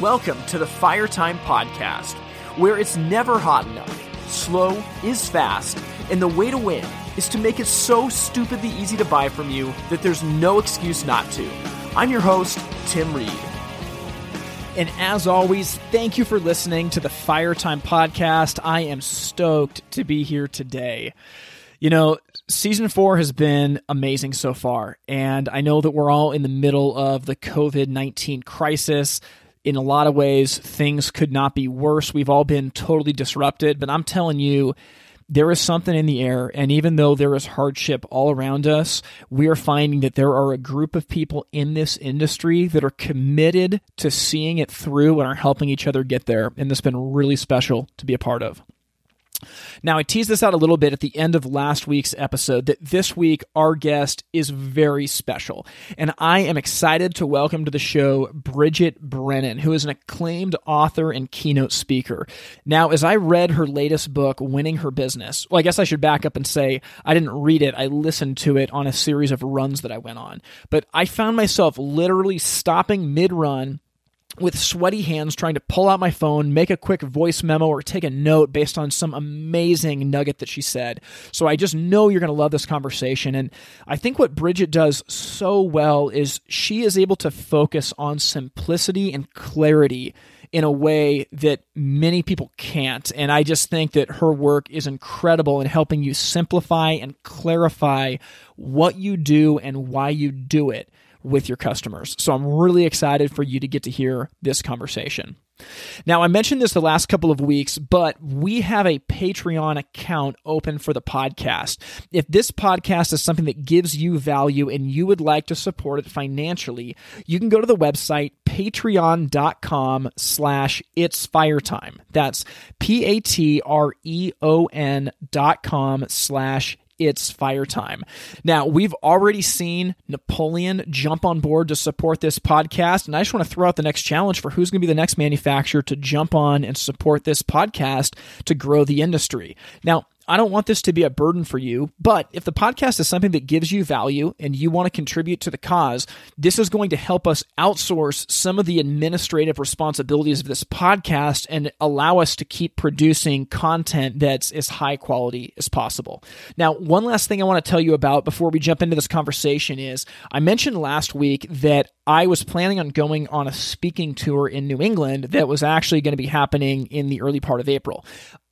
Welcome to the Fire Time Podcast, where it's never hot enough, slow is fast, and the way to win is to make it so stupidly easy to buy from you that there's no excuse not to. I'm your host, Tim Reed. And as always, thank you for listening to the Fire Time Podcast. I am stoked to be here today. You know, season four has been amazing so far, and I know that we're all in the middle of the COVID 19 crisis in a lot of ways, things could not be worse. We've all been totally disrupted, but I'm telling you, there is something in the air. And even though there is hardship all around us, we are finding that there are a group of people in this industry that are committed to seeing it through and are helping each other get there. And has been really special to be a part of. Now, I teased this out a little bit at the end of last week's episode that this week our guest is very special. And I am excited to welcome to the show Bridget Brennan, who is an acclaimed author and keynote speaker. Now, as I read her latest book, Winning Her Business, well, I guess I should back up and say I didn't read it, I listened to it on a series of runs that I went on. But I found myself literally stopping mid run with sweaty hands trying to pull out my phone, make a quick voice memo, or take a note based on some amazing nugget that she said. So I just know you're going to love this conversation. And I think what Bridget does so well is she is able to focus on simplicity and clarity in a way that many people can't. And I just think that her work is incredible in helping you simplify and clarify what you do and why you do it with your customers. So I'm really excited for you to get to hear this conversation. Now, I mentioned this the last couple of weeks, but we have a Patreon account open for the podcast. If this podcast is something that gives you value and you would like to support it financially, you can go to the website patreon.com slash it's fire time. That's P-A-T-R-E-O-N dot com slash it's fire time. Now, we've already seen Napoleon jump on board to support this podcast, and I just want to throw out the next challenge for who's going to be the next manufacturer to jump on and support this podcast to grow the industry. Now, I don't want this to be a burden for you, but if the podcast is something that gives you value and you want to contribute to the cause, this is going to help us outsource some of the administrative responsibilities of this podcast and allow us to keep producing content that's as high quality as possible. Now, one last thing I want to tell you about before we jump into this conversation is I mentioned last week that I was planning on going on a speaking tour in New England that was actually going to be happening in the early part of April.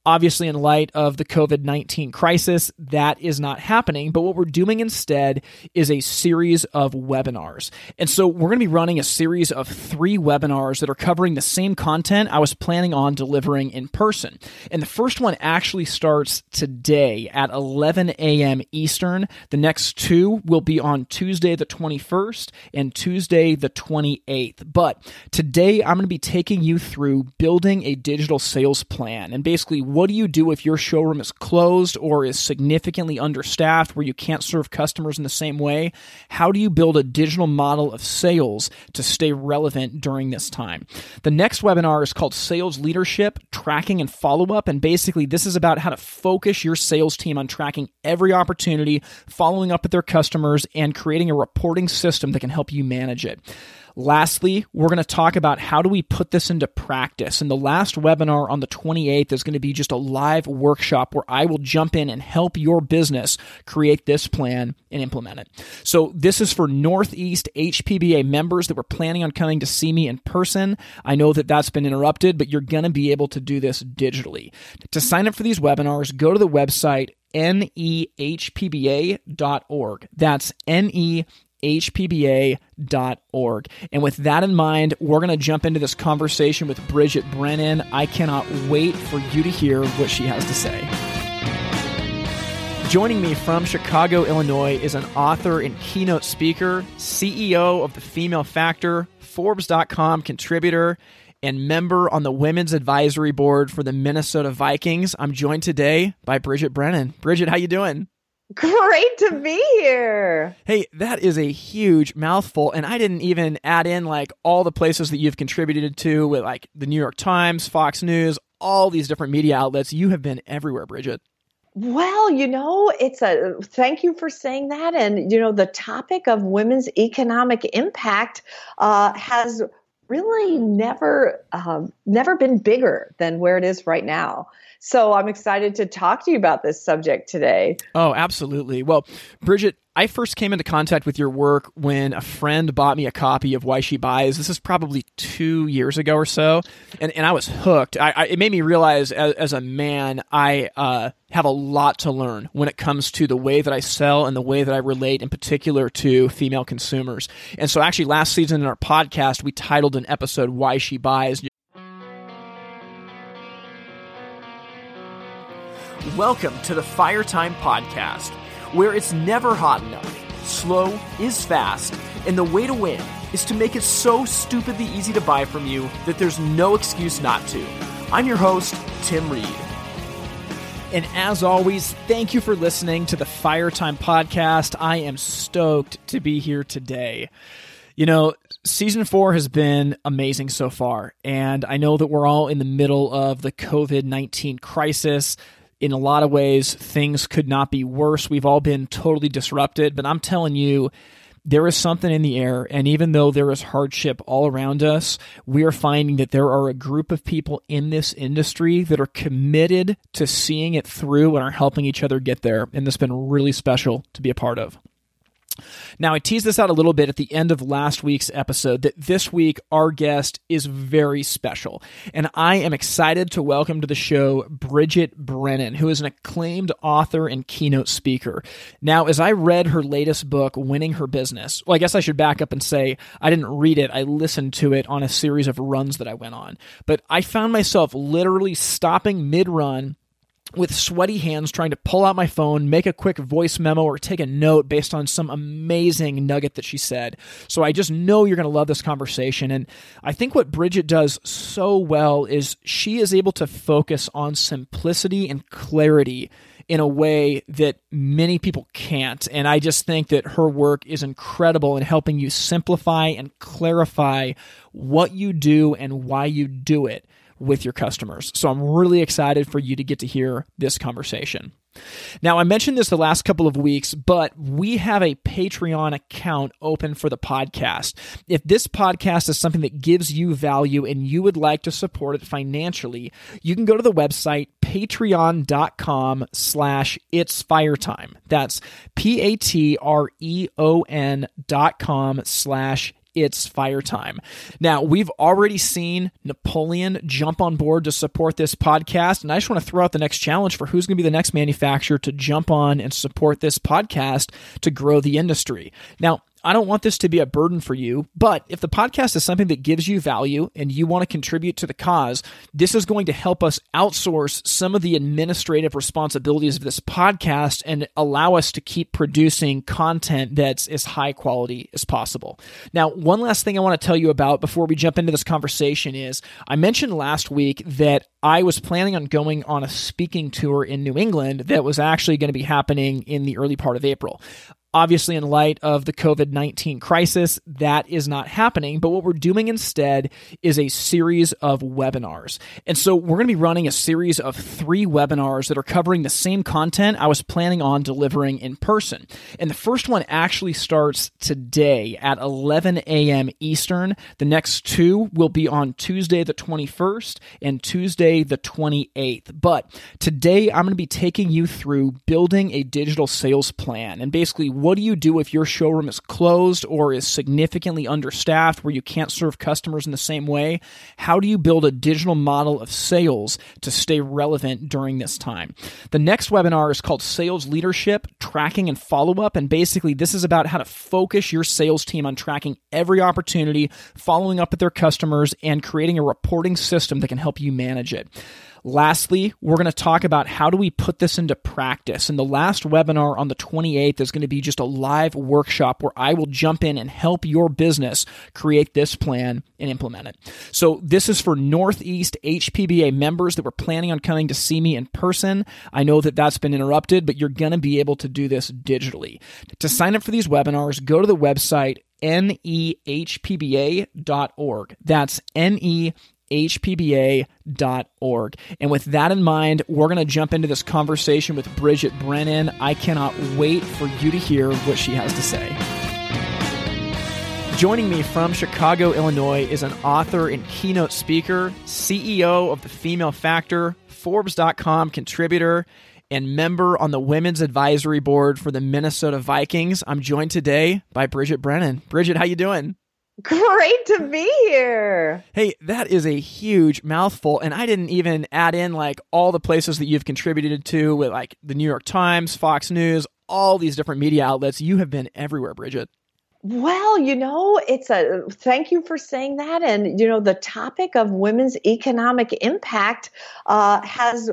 Obviously, in light of the COVID 19 crisis, that is not happening. But what we're doing instead is a series of webinars. And so we're going to be running a series of three webinars that are covering the same content I was planning on delivering in person. And the first one actually starts today at 11 a.m. Eastern. The next two will be on Tuesday, the 21st, and Tuesday, the 28th. But today, I'm going to be taking you through building a digital sales plan and basically what do you do if your showroom is closed or is significantly understaffed where you can't serve customers in the same way? How do you build a digital model of sales to stay relevant during this time? The next webinar is called Sales Leadership, Tracking and Follow Up. And basically, this is about how to focus your sales team on tracking every opportunity, following up with their customers, and creating a reporting system that can help you manage it. Lastly, we're going to talk about how do we put this into practice. And the last webinar on the 28th is going to be just a live workshop where I will jump in and help your business create this plan and implement it. So this is for Northeast HPBA members that were planning on coming to see me in person. I know that that's been interrupted, but you're going to be able to do this digitally. To sign up for these webinars, go to the website nehpba.org. That's N E hpba.org. And with that in mind, we're going to jump into this conversation with Bridget Brennan. I cannot wait for you to hear what she has to say. Joining me from Chicago, Illinois is an author and keynote speaker, CEO of the Female Factor, Forbes.com contributor, and member on the Women's Advisory Board for the Minnesota Vikings. I'm joined today by Bridget Brennan. Bridget, how you doing? Great to be here. Hey, that is a huge mouthful. And I didn't even add in like all the places that you've contributed to with like the New York Times, Fox News, all these different media outlets. You have been everywhere, Bridget. Well, you know, it's a thank you for saying that. And, you know, the topic of women's economic impact uh, has really never um, never been bigger than where it is right now. So I'm excited to talk to you about this subject today. Oh, absolutely. Well, Bridget, I first came into contact with your work when a friend bought me a copy of Why She Buys. This is probably two years ago or so, and, and I was hooked. I, I, it made me realize as, as a man, I uh, have a lot to learn when it comes to the way that I sell and the way that I relate, in particular, to female consumers. And so, actually, last season in our podcast, we titled an episode Why She Buys. Welcome to the Fire Time Podcast, where it's never hot enough, slow is fast, and the way to win is to make it so stupidly easy to buy from you that there's no excuse not to. I'm your host, Tim Reed. And as always, thank you for listening to the Fire Time Podcast. I am stoked to be here today. You know, season four has been amazing so far, and I know that we're all in the middle of the COVID 19 crisis in a lot of ways, things could not be worse. We've all been totally disrupted, but I'm telling you, there is something in the air. And even though there is hardship all around us, we are finding that there are a group of people in this industry that are committed to seeing it through and are helping each other get there. And has been really special to be a part of. Now, I teased this out a little bit at the end of last week's episode that this week our guest is very special. And I am excited to welcome to the show Bridget Brennan, who is an acclaimed author and keynote speaker. Now, as I read her latest book, Winning Her Business, well, I guess I should back up and say I didn't read it, I listened to it on a series of runs that I went on. But I found myself literally stopping mid run with sweaty hands trying to pull out my phone, make a quick voice memo, or take a note based on some amazing nugget that she said. So I just know you're going to love this conversation. And I think what Bridget does so well is she is able to focus on simplicity and clarity in a way that many people can't. And I just think that her work is incredible in helping you simplify and clarify what you do and why you do it with your customers. So I'm really excited for you to get to hear this conversation. Now, I mentioned this the last couple of weeks, but we have a Patreon account open for the podcast. If this podcast is something that gives you value and you would like to support it financially, you can go to the website patreon.com slash it's firetime. That's P-A-T-R-E-O-N dot com slash it's fire time. Now, we've already seen Napoleon jump on board to support this podcast, and I just want to throw out the next challenge for who's going to be the next manufacturer to jump on and support this podcast to grow the industry. Now, I don't want this to be a burden for you, but if the podcast is something that gives you value and you want to contribute to the cause, this is going to help us outsource some of the administrative responsibilities of this podcast and allow us to keep producing content that's as high quality as possible. Now, one last thing I want to tell you about before we jump into this conversation is I mentioned last week that I was planning on going on a speaking tour in New England that was actually going to be happening in the early part of April. Obviously, in light of the COVID 19 crisis, that is not happening. But what we're doing instead is a series of webinars. And so we're going to be running a series of three webinars that are covering the same content I was planning on delivering in person. And the first one actually starts today at 11 a.m. Eastern. The next two will be on Tuesday, the 21st, and Tuesday, the 28th. But today, I'm going to be taking you through building a digital sales plan and basically what do you do if your showroom is closed or is significantly understaffed where you can't serve customers in the same way? How do you build a digital model of sales to stay relevant during this time? The next webinar is called Sales Leadership, Tracking and Follow Up. And basically, this is about how to focus your sales team on tracking every opportunity, following up with their customers, and creating a reporting system that can help you manage it. Lastly, we're going to talk about how do we put this into practice. And the last webinar on the 28th is going to be just a live workshop where I will jump in and help your business create this plan and implement it. So this is for Northeast HPBA members that were planning on coming to see me in person. I know that that's been interrupted, but you're going to be able to do this digitally. To sign up for these webinars, go to the website nehpba.org. That's N E hpba.org. And with that in mind, we're going to jump into this conversation with Bridget Brennan. I cannot wait for you to hear what she has to say. Joining me from Chicago, Illinois is an author and keynote speaker, CEO of the Female Factor, Forbes.com contributor, and member on the Women's Advisory Board for the Minnesota Vikings. I'm joined today by Bridget Brennan. Bridget, how you doing? Great to be here. Hey, that is a huge mouthful. And I didn't even add in like all the places that you've contributed to with like the New York Times, Fox News, all these different media outlets. You have been everywhere, Bridget. Well, you know, it's a thank you for saying that. And, you know, the topic of women's economic impact uh, has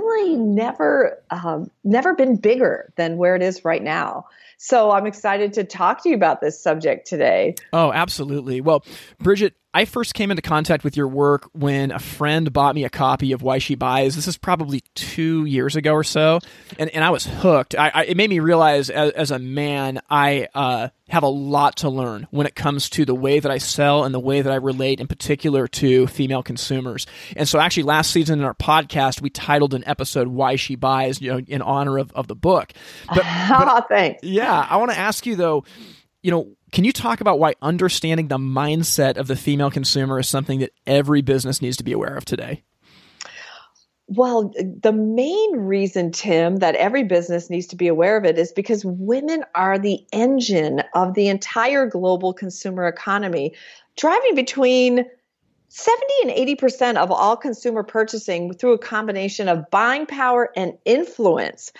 really never um, never been bigger than where it is right now. So I'm excited to talk to you about this subject today. Oh, absolutely. Well, Bridget, I first came into contact with your work when a friend bought me a copy of Why She Buys. This is probably two years ago or so, and, and I was hooked. I, I, it made me realize as, as a man, I uh, have a lot to learn when it comes to the way that I sell and the way that I relate, in particular, to female consumers. And so, actually, last season in our podcast, we titled an episode "Why She Buys," you know, in honor of, of the book. But, but thanks. Yeah, I want to ask you though you know, can you talk about why understanding the mindset of the female consumer is something that every business needs to be aware of today? Well, the main reason, Tim, that every business needs to be aware of it is because women are the engine of the entire global consumer economy, driving between 70 and 80% of all consumer purchasing through a combination of buying power and influence.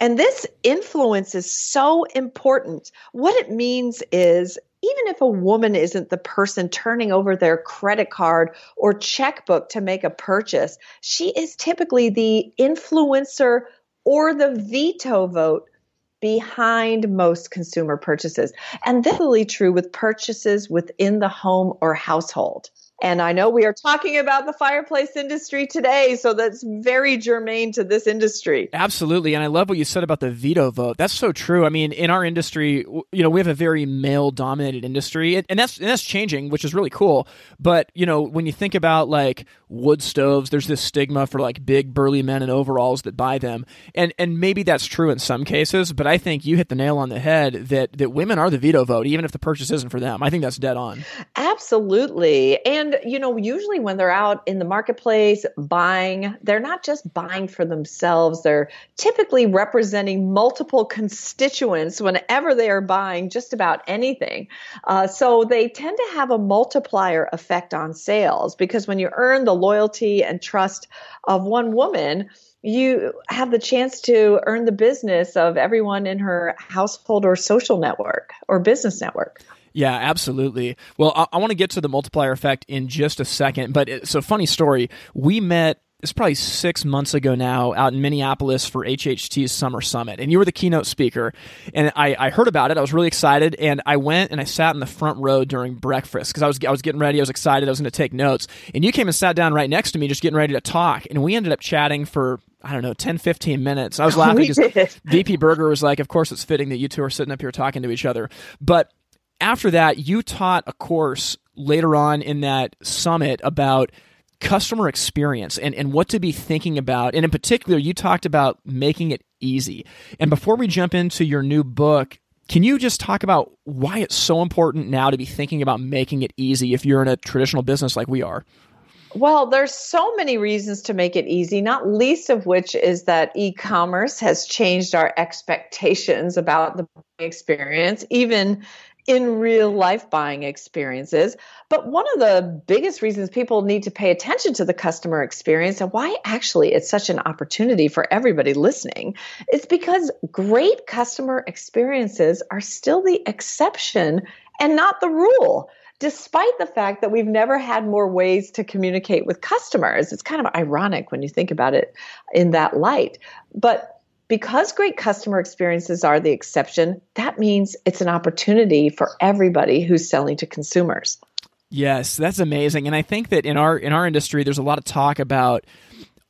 And this influence is so important. What it means is even if a woman isn't the person turning over their credit card or checkbook to make a purchase, she is typically the influencer or the veto vote behind most consumer purchases. And this is really true with purchases within the home or household. And I know we are talking about the fireplace industry today, so that's very germane to this industry. Absolutely. And I love what you said about the veto vote. That's so true. I mean, in our industry, you know, we have a very male dominated industry, and that's and that's changing, which is really cool. But, you know, when you think about like wood stoves, there's this stigma for like big burly men in overalls that buy them. And and maybe that's true in some cases, but I think you hit the nail on the head that that women are the veto vote even if the purchase isn't for them. I think that's dead on. Absolutely. And and, you know, usually when they're out in the marketplace buying, they're not just buying for themselves, they're typically representing multiple constituents whenever they are buying just about anything. Uh, so they tend to have a multiplier effect on sales because when you earn the loyalty and trust of one woman, you have the chance to earn the business of everyone in her household or social network or business network. Yeah, absolutely. Well, I, I want to get to the multiplier effect in just a second, but it's a funny story. We met it's probably six months ago now out in Minneapolis for HHT's Summer Summit. And you were the keynote speaker. And I, I heard about it. I was really excited. And I went and I sat in the front row during breakfast because I was, I was getting ready. I was excited. I was going to take notes. And you came and sat down right next to me, just getting ready to talk. And we ended up chatting for I don't know, 10, 15 minutes. I was laughing because VP Berger was like, of course, it's fitting that you two are sitting up here talking to each other. But after that, you taught a course later on in that summit about customer experience and, and what to be thinking about. And in particular, you talked about making it easy. And before we jump into your new book, can you just talk about why it's so important now to be thinking about making it easy if you're in a traditional business like we are? Well, there's so many reasons to make it easy, not least of which is that e-commerce has changed our expectations about the experience, even in real life buying experiences. But one of the biggest reasons people need to pay attention to the customer experience and why actually it's such an opportunity for everybody listening is because great customer experiences are still the exception and not the rule despite the fact that we've never had more ways to communicate with customers. It's kind of ironic when you think about it in that light. But because great customer experiences are the exception, that means it's an opportunity for everybody who's selling to consumers. Yes, that's amazing. And I think that in our in our industry there's a lot of talk about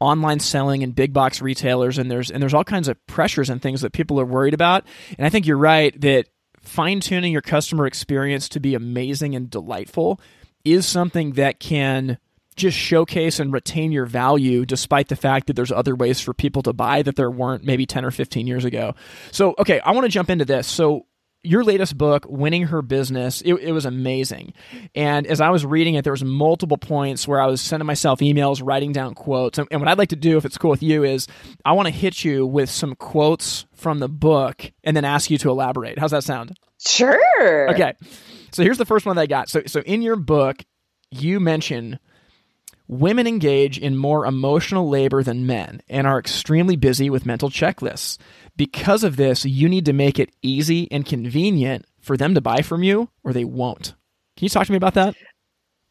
online selling and big box retailers and there's and there's all kinds of pressures and things that people are worried about. And I think you're right that fine tuning your customer experience to be amazing and delightful is something that can just showcase and retain your value despite the fact that there's other ways for people to buy that there weren't maybe 10 or 15 years ago. So, okay, I want to jump into this. So, your latest book, Winning Her Business, it, it, was amazing. And as I was reading it, there was multiple points where I was sending myself emails, writing down quotes. And, and what I'd like to do, if it's cool with you, is I want to hit you with some quotes from the book and then ask you to elaborate. How's that sound? Sure. Okay. So here's the first one that I got. So, so in your book, you mention women engage in more emotional labor than men and are extremely busy with mental checklists. Because of this, you need to make it easy and convenient for them to buy from you or they won't. Can you talk to me about that?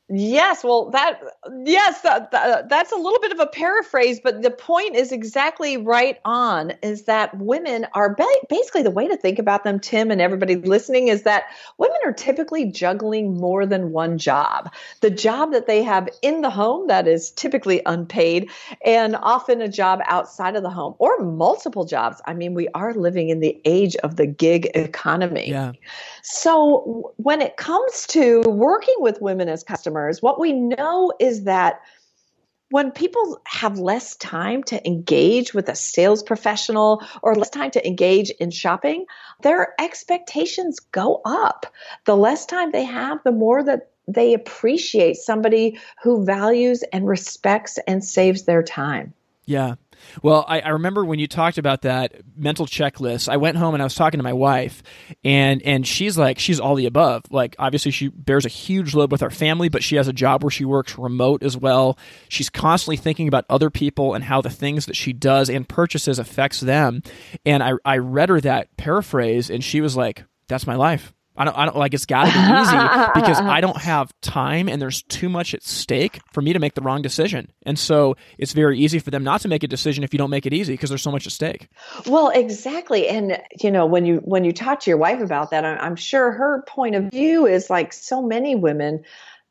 Yes, well, that yes, that, that, that's a little bit of a paraphrase, but the point is exactly right on. Is that women are ba- basically the way to think about them, Tim, and everybody listening is that women are typically juggling more than one job. The job that they have in the home that is typically unpaid, and often a job outside of the home, or multiple jobs. I mean, we are living in the age of the gig economy. Yeah. So when it comes to working with women as customers, what we know is that when people have less time to engage with a sales professional or less time to engage in shopping, their expectations go up. The less time they have, the more that they appreciate somebody who values and respects and saves their time. Yeah. Well, I, I, remember when you talked about that mental checklist. I went home and I was talking to my wife, and and she's like, she's all the above. Like, obviously, she bears a huge load with our family, but she has a job where she works remote as well. She's constantly thinking about other people and how the things that she does and purchases affects them. And I I read her that paraphrase, and she was like, "That's my life." I don't, I don't like it's got to be easy because I don't have time and there's too much at stake for me to make the wrong decision. And so it's very easy for them not to make a decision if you don't make it easy because there's so much at stake. Well, exactly. And you know, when you when you talk to your wife about that, I'm sure her point of view is like so many women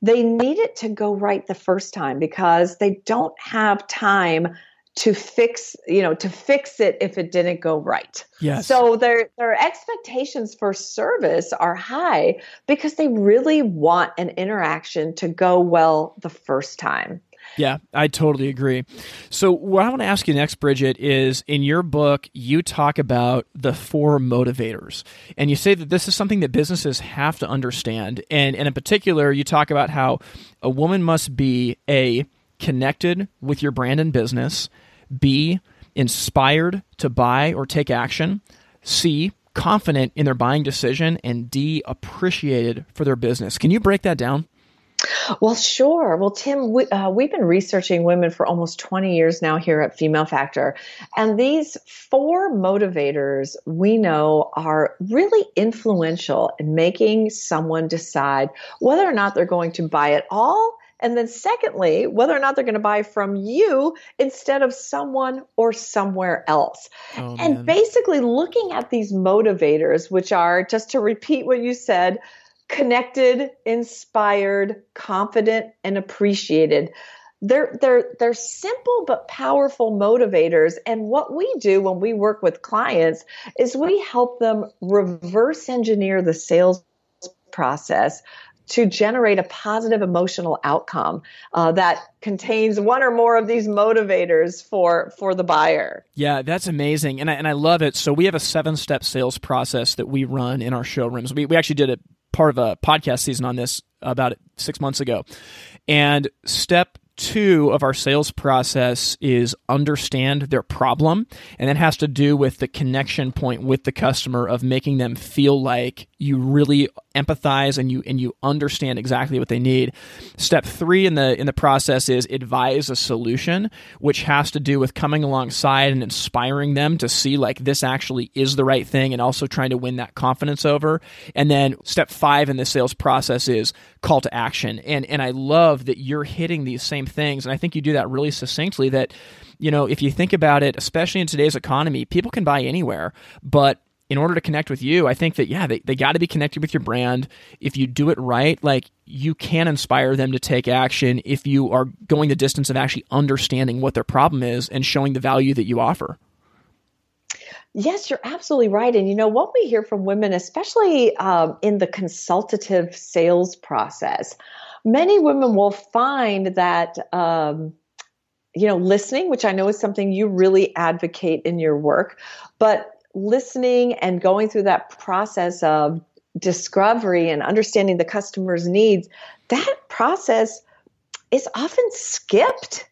they need it to go right the first time because they don't have time to fix you know to fix it if it didn't go right yes so their their expectations for service are high because they really want an interaction to go well the first time yeah, I totally agree. So, what I want to ask you next, Bridget, is in your book, you talk about the four motivators. And you say that this is something that businesses have to understand. And, and in particular, you talk about how a woman must be A, connected with your brand and business, B, inspired to buy or take action, C, confident in their buying decision, and D, appreciated for their business. Can you break that down? Well, sure. Well, Tim, we, uh, we've been researching women for almost 20 years now here at Female Factor. And these four motivators we know are really influential in making someone decide whether or not they're going to buy it all and then, secondly, whether or not they're going to buy from you instead of someone or somewhere else. Oh, and basically, looking at these motivators, which are just to repeat what you said connected, inspired, confident, and appreciated. They're, they're, they're simple but powerful motivators. And what we do when we work with clients is we help them reverse engineer the sales process to generate a positive emotional outcome uh, that contains one or more of these motivators for for the buyer. Yeah, that's amazing, and I, and I love it. So we have a seven step sales process that we run in our showrooms. We we actually did a part of a podcast season on this about six months ago, and step two of our sales process is understand their problem and that has to do with the connection point with the customer of making them feel like you really empathize and you and you understand exactly what they need. Step 3 in the in the process is advise a solution which has to do with coming alongside and inspiring them to see like this actually is the right thing and also trying to win that confidence over. And then step 5 in the sales process is call to action. And and I love that you're hitting these same things and I think you do that really succinctly that you know, if you think about it, especially in today's economy, people can buy anywhere, but in order to connect with you, I think that, yeah, they, they got to be connected with your brand. If you do it right, like you can inspire them to take action if you are going the distance of actually understanding what their problem is and showing the value that you offer. Yes, you're absolutely right. And you know, what we hear from women, especially um, in the consultative sales process, many women will find that. Um, you know, listening, which I know is something you really advocate in your work, but listening and going through that process of discovery and understanding the customer's needs, that process is often skipped.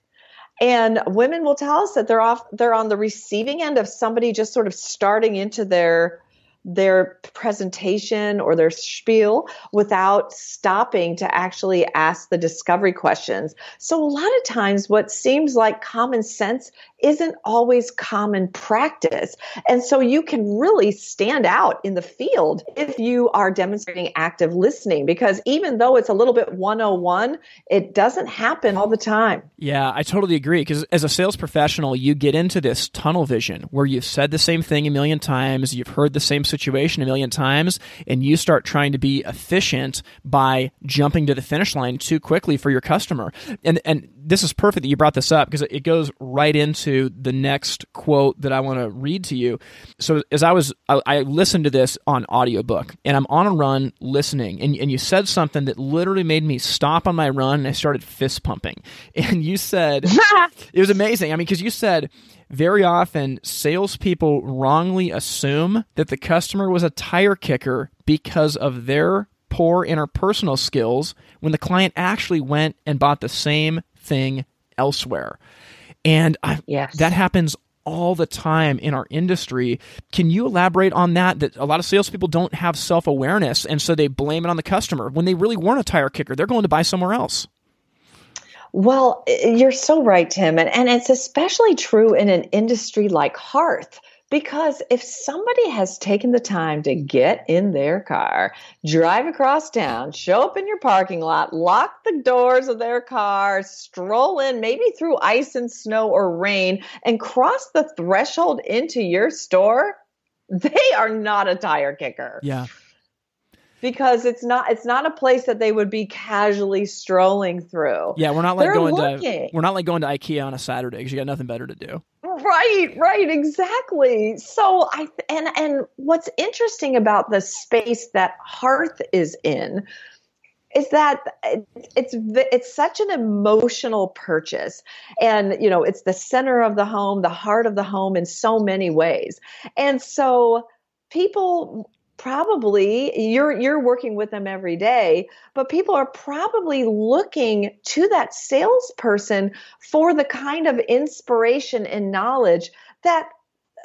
And women will tell us that they're off they're on the receiving end of somebody just sort of starting into their their presentation or their spiel without stopping to actually ask the discovery questions. So, a lot of times, what seems like common sense isn't always common practice. And so, you can really stand out in the field if you are demonstrating active listening, because even though it's a little bit 101, it doesn't happen all the time. Yeah, I totally agree. Because as a sales professional, you get into this tunnel vision where you've said the same thing a million times, you've heard the same situation a million times and you start trying to be efficient by jumping to the finish line too quickly for your customer. And and this is perfect that you brought this up because it goes right into the next quote that I want to read to you. So as I was I, I listened to this on audiobook and I'm on a run listening and, and you said something that literally made me stop on my run and I started fist pumping. And you said it was amazing. I mean, because you said very often, salespeople wrongly assume that the customer was a tire kicker because of their poor interpersonal skills when the client actually went and bought the same thing elsewhere. And I, yes. that happens all the time in our industry. Can you elaborate on that? That a lot of salespeople don't have self awareness, and so they blame it on the customer when they really weren't a tire kicker. They're going to buy somewhere else. Well, you're so right, Tim. And, and it's especially true in an industry like Hearth. Because if somebody has taken the time to get in their car, drive across town, show up in your parking lot, lock the doors of their car, stroll in, maybe through ice and snow or rain, and cross the threshold into your store, they are not a tire kicker. Yeah because it's not it's not a place that they would be casually strolling through. Yeah, we're not like They're going looking. to we're not like going to IKEA on a Saturday because you got nothing better to do. Right, right, exactly. So I and and what's interesting about the space that Hearth is in is that it's it's such an emotional purchase and you know it's the center of the home the heart of the home in so many ways and so people probably you're you're working with them every day but people are probably looking to that salesperson for the kind of inspiration and knowledge that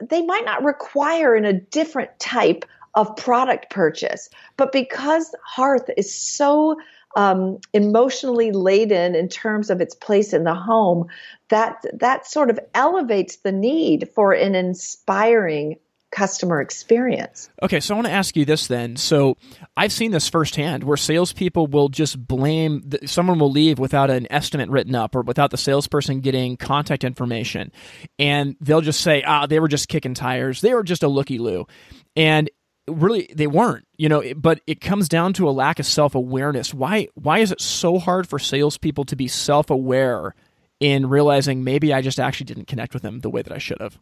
they might not require in a different type of product purchase. But because hearth is so um, emotionally laden in terms of its place in the home that that sort of elevates the need for an inspiring customer experience. Okay, so I want to ask you this then. So I've seen this firsthand where salespeople will just blame, the, someone will leave without an estimate written up or without the salesperson getting contact information. And they'll just say, ah, they were just kicking tires. They were just a looky loo. And really they weren't you know but it comes down to a lack of self-awareness why why is it so hard for salespeople to be self-aware in realizing maybe i just actually didn't connect with them the way that i should have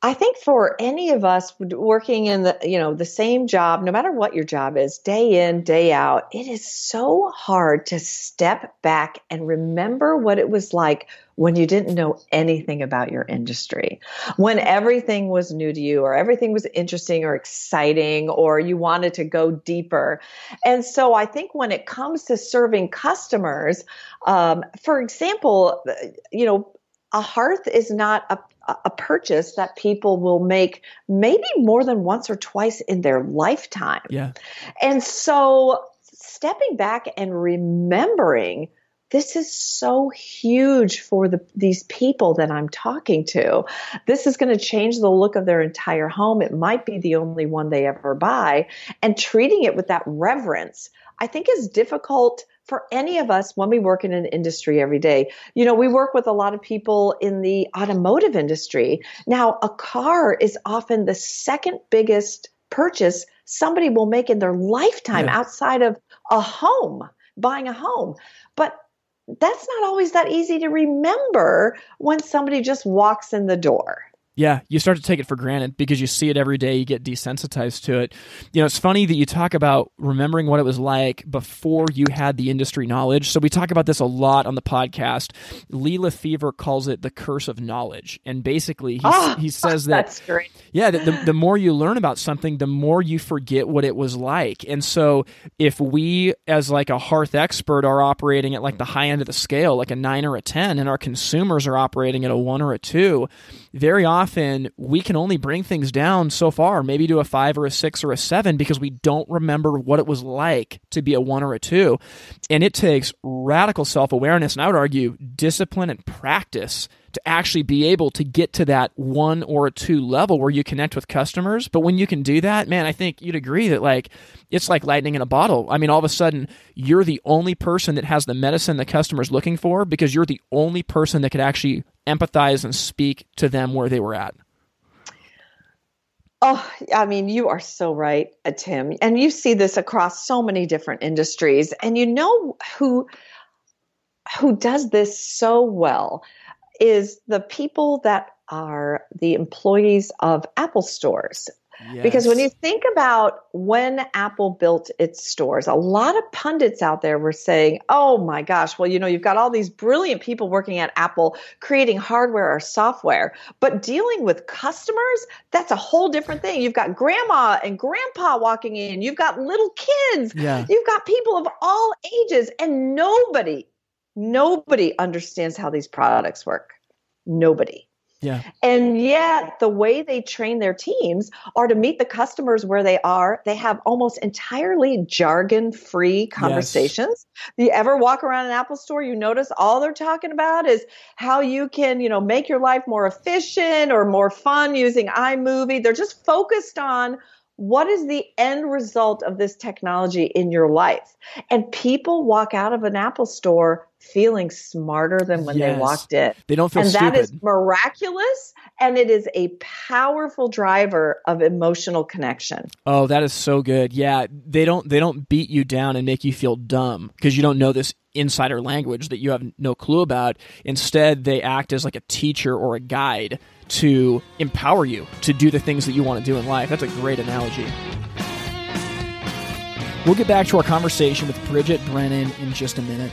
I think for any of us working in the you know the same job, no matter what your job is, day in day out, it is so hard to step back and remember what it was like when you didn't know anything about your industry, when everything was new to you, or everything was interesting or exciting, or you wanted to go deeper. And so I think when it comes to serving customers, um, for example, you know, a hearth is not a a purchase that people will make maybe more than once or twice in their lifetime. Yeah. And so stepping back and remembering this is so huge for the, these people that I'm talking to. This is going to change the look of their entire home. It might be the only one they ever buy. And treating it with that reverence, I think is difficult for any of us when we work in an industry every day. You know, we work with a lot of people in the automotive industry. Now, a car is often the second biggest purchase somebody will make in their lifetime yeah. outside of a home, buying a home. But that's not always that easy to remember when somebody just walks in the door. Yeah, you start to take it for granted because you see it every day. You get desensitized to it. You know, it's funny that you talk about remembering what it was like before you had the industry knowledge. So we talk about this a lot on the podcast. Lee Fever calls it the curse of knowledge, and basically he, oh, he says that. Yeah, the, the, the more you learn about something, the more you forget what it was like. And so if we, as like a hearth expert, are operating at like the high end of the scale, like a nine or a ten, and our consumers are operating at a one or a two, very often we can only bring things down so far, maybe to a five or a six or a seven, because we don't remember what it was like to be a one or a two. And it takes radical self awareness, and I would argue discipline and practice to actually be able to get to that one or two level where you connect with customers. But when you can do that, man, I think you'd agree that like it's like lightning in a bottle. I mean, all of a sudden you're the only person that has the medicine the customer's looking for because you're the only person that could actually empathize and speak to them where they were at. Oh, I mean, you are so right, uh, Tim. And you see this across so many different industries. And you know who who does this so well is the people that are the employees of Apple stores. Yes. Because when you think about when Apple built its stores, a lot of pundits out there were saying, oh my gosh, well, you know, you've got all these brilliant people working at Apple creating hardware or software, but dealing with customers, that's a whole different thing. You've got grandma and grandpa walking in, you've got little kids, yeah. you've got people of all ages, and nobody, nobody understands how these products work. Nobody. Yeah. And yet, the way they train their teams are to meet the customers where they are. They have almost entirely jargon free conversations. Yes. You ever walk around an Apple store, you notice all they're talking about is how you can, you know, make your life more efficient or more fun using iMovie. They're just focused on what is the end result of this technology in your life? And people walk out of an Apple store feeling smarter than when yes. they walked in. They don't feel and stupid. that is miraculous and it is a powerful driver of emotional connection. Oh, that is so good. Yeah, they don't they don't beat you down and make you feel dumb because you don't know this insider language that you have no clue about. Instead, they act as like a teacher or a guide to empower you to do the things that you want to do in life. That's a great analogy. We'll get back to our conversation with Bridget Brennan in just a minute.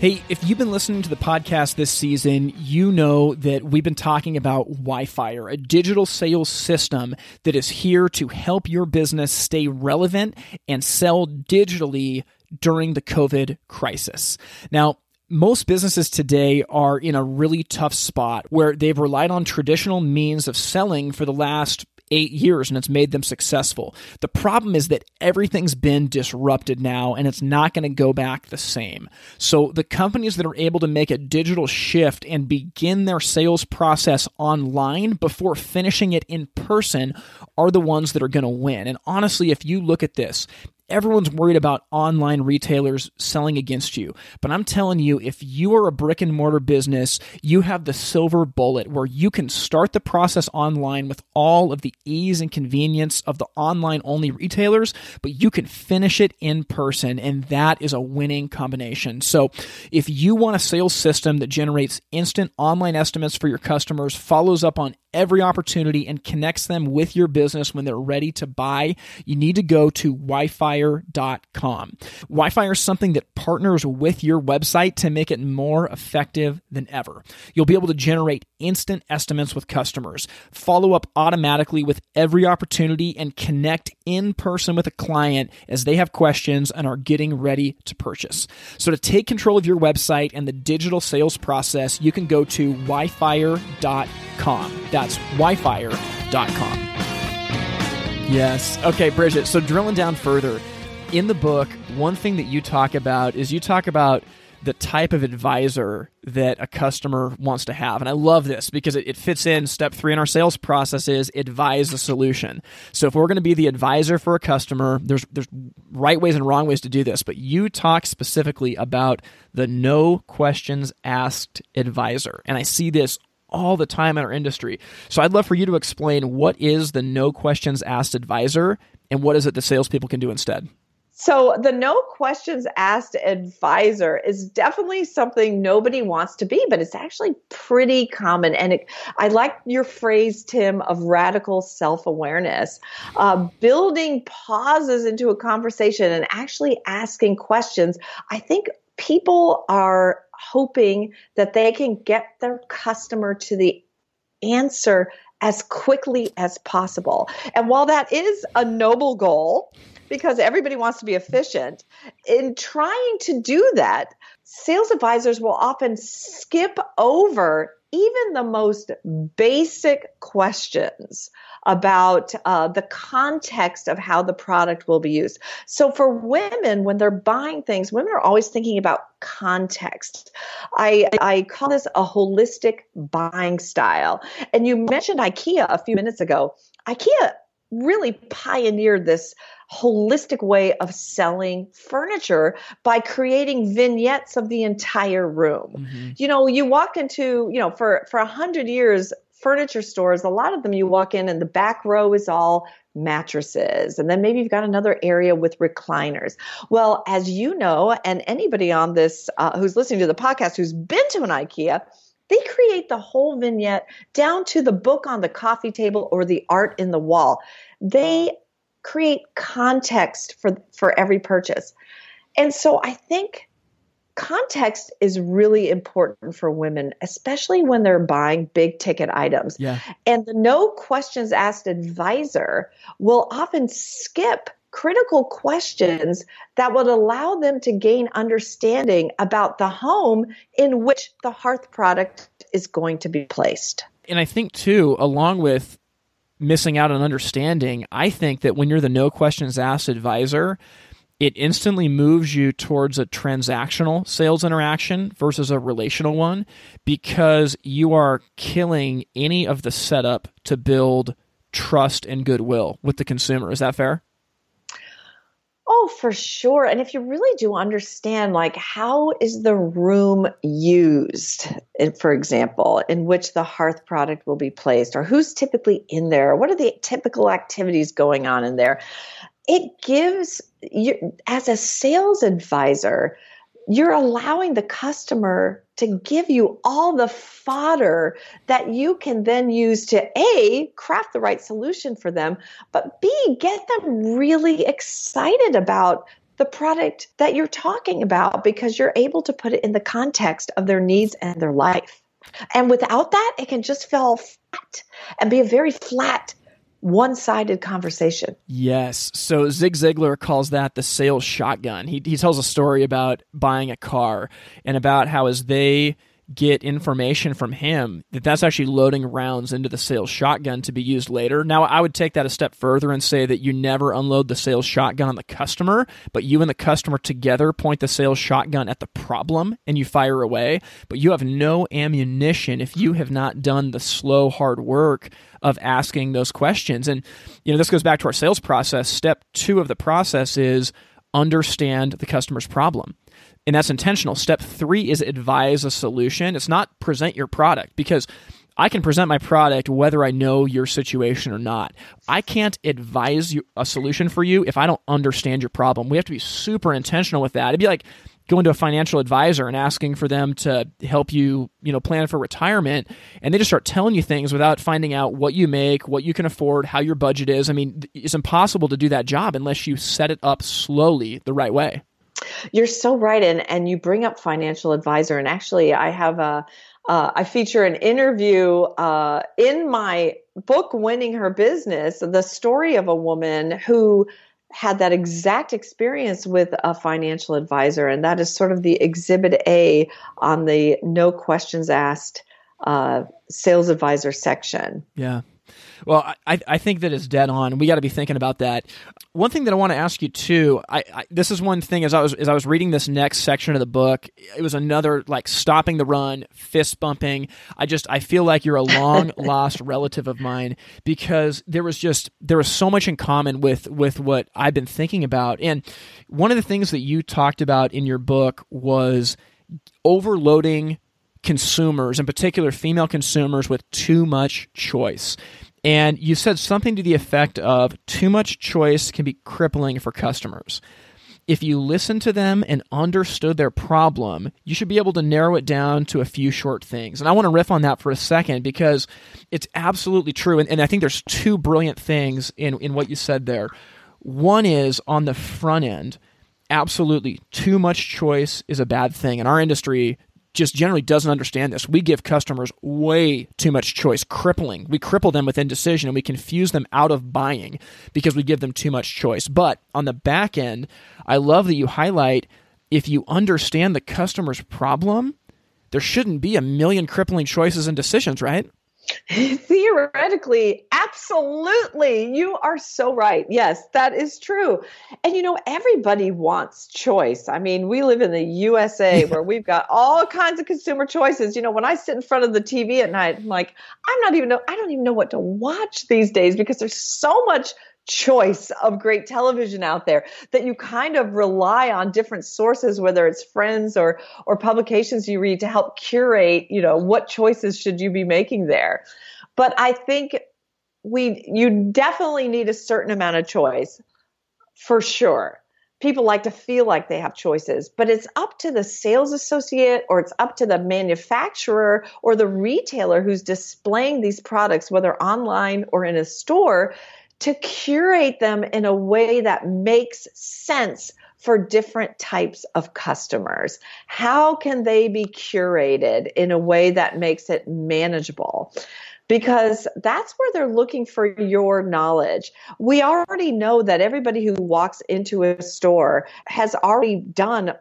Hey, if you've been listening to the podcast this season, you know that we've been talking about WiFire, a digital sales system that is here to help your business stay relevant and sell digitally during the COVID crisis. Now, most businesses today are in a really tough spot where they've relied on traditional means of selling for the last eight years and it's made them successful. The problem is that everything's been disrupted now and it's not going to go back the same. So the companies that are able to make a digital shift and begin their sales process online before finishing it in person are the ones that are going to win. And honestly, if you look at this, everyone's worried about online retailers selling against you. But I'm telling you, if you are a brick and mortar business, you have the silver bullet where you can start the process online with all of the ease and convenience of the online only retailers, but you can finish it in person. And that is a winning combination. So if you want a sales system that generates instant online estimates for your customers, follows up on every opportunity and connects them with your business when they're ready to buy, you need to go to wifire.com. WiFire is something that partners with your website to make it more effective than ever. You'll be able to generate instant estimates with customers, follow up automatically with every opportunity, and connect in person with a client as they have questions and are getting ready to purchase. So, to take control of your website and the digital sales process, you can go to wifire.com. That's wifire.com. Yes. Okay, Bridget. So, drilling down further, in the book, one thing that you talk about is you talk about the type of advisor that a customer wants to have. And I love this because it, it, fits in step three in our sales process is advise a solution. So if we're going to be the advisor for a customer, there's there's right ways and wrong ways to do this, but you talk specifically about the no questions asked advisor. And I see this all the time in our industry. So I'd love for you to explain what is the no questions asked advisor and what is it that salespeople can do instead. So, the no questions asked advisor is definitely something nobody wants to be, but it's actually pretty common. And it, I like your phrase, Tim, of radical self awareness. Uh, building pauses into a conversation and actually asking questions. I think people are hoping that they can get their customer to the answer as quickly as possible. And while that is a noble goal, because everybody wants to be efficient, in trying to do that, sales advisors will often skip over even the most basic questions about uh, the context of how the product will be used. So for women, when they're buying things, women are always thinking about context. I, I call this a holistic buying style. And you mentioned IKEA a few minutes ago. IKEA really pioneered this holistic way of selling furniture by creating vignettes of the entire room. Mm-hmm. You know, you walk into, you know, for for a hundred years, furniture stores, a lot of them you walk in and the back row is all mattresses. And then maybe you've got another area with recliners. Well, as you know, and anybody on this uh, who's listening to the podcast who's been to an IKEA, they create the whole vignette down to the book on the coffee table or the art in the wall. They create context for for every purchase. And so I think context is really important for women, especially when they're buying big ticket items. Yeah. And the no questions asked advisor will often skip critical questions that would allow them to gain understanding about the home in which the hearth product is going to be placed. And I think, too, along with missing out on understanding, I think that when you're the no questions asked advisor, it instantly moves you towards a transactional sales interaction versus a relational one because you are killing any of the setup to build trust and goodwill with the consumer. Is that fair? Oh, for sure. And if you really do understand, like, how is the room used, eh, for example, in which the hearth product will be placed, or who's typically in there, what are the typical activities going on in there? It gives you, as a sales advisor, you're allowing the customer to give you all the fodder that you can then use to A, craft the right solution for them, but B, get them really excited about the product that you're talking about because you're able to put it in the context of their needs and their life. And without that, it can just fall flat and be a very flat one sided conversation. Yes. So Zig Ziglar calls that the sales shotgun. He, he tells a story about buying a car and about how as they get information from him that that's actually loading rounds into the sales shotgun to be used later. Now, I would take that a step further and say that you never unload the sales shotgun on the customer, but you and the customer together point the sales shotgun at the problem and you fire away. But you have no ammunition if you have not done the slow, hard work of asking those questions. And, you know, this goes back to our sales process. Step two of the process is understand the customer's problem and that's intentional. Step three is advise a solution. It's not present your product because I can present my product whether I know your situation or not. I can't advise you a solution for you if I don't understand your problem. We have to be super intentional with that. It'd be like going to a financial advisor and asking for them to help you, you know, plan for retirement and they just start telling you things without finding out what you make, what you can afford, how your budget is. I mean, it's impossible to do that job unless you set it up slowly the right way. You're so right, and and you bring up financial advisor, and actually, I have a uh, I feature an interview uh, in my book, Winning Her Business, the story of a woman who had that exact experience with a financial advisor, and that is sort of the exhibit A on the no questions asked uh, sales advisor section. Yeah. Well, I, I think that is dead on. We got to be thinking about that. One thing that I want to ask you too. I, I, this is one thing as I was as I was reading this next section of the book. It was another like stopping the run, fist bumping. I just I feel like you're a long lost relative of mine because there was just there was so much in common with with what I've been thinking about. And one of the things that you talked about in your book was overloading consumers, in particular female consumers, with too much choice. And you said something to the effect of too much choice can be crippling for customers. if you listen to them and understood their problem, you should be able to narrow it down to a few short things. And I want to riff on that for a second because it's absolutely true. And, and I think there's two brilliant things in, in what you said there. One is on the front end, absolutely too much choice is a bad thing. In our industry, just generally doesn't understand this. We give customers way too much choice, crippling. We cripple them with indecision and we confuse them out of buying because we give them too much choice. But on the back end, I love that you highlight if you understand the customer's problem, there shouldn't be a million crippling choices and decisions, right? Theoretically, absolutely. You are so right. Yes, that is true. And you know, everybody wants choice. I mean, we live in the USA where we've got all kinds of consumer choices. You know, when I sit in front of the TV at night, I'm like, I'm not even know I don't even know what to watch these days because there's so much choice of great television out there that you kind of rely on different sources whether it's friends or or publications you read to help curate you know what choices should you be making there. But i think we you definitely need a certain amount of choice for sure. People like to feel like they have choices but it's up to the sales associate or it's up to the manufacturer or the retailer who's displaying these products whether online or in a store to curate them in a way that makes sense for different types of customers? How can they be curated in a way that makes it manageable? Because that's where they're looking for your knowledge. We already know that everybody who walks into a store has already done